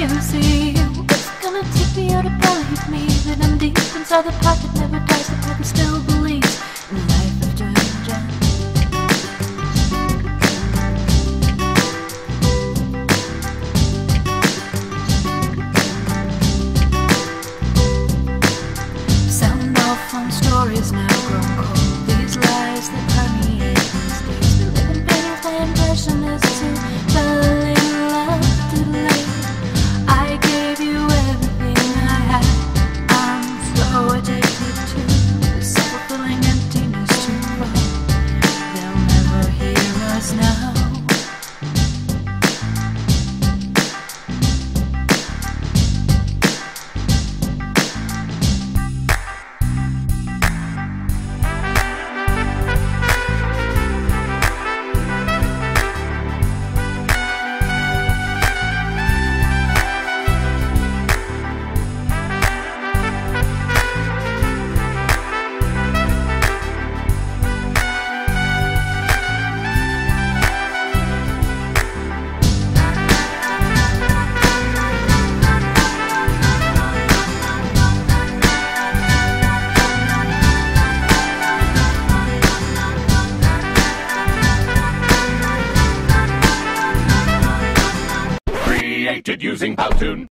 You see. What's gonna take me out of believe me. That I'm deep inside the pocket Never dies, the pocket still believe In life of danger Sound off on stories now grown Created using Powtoon.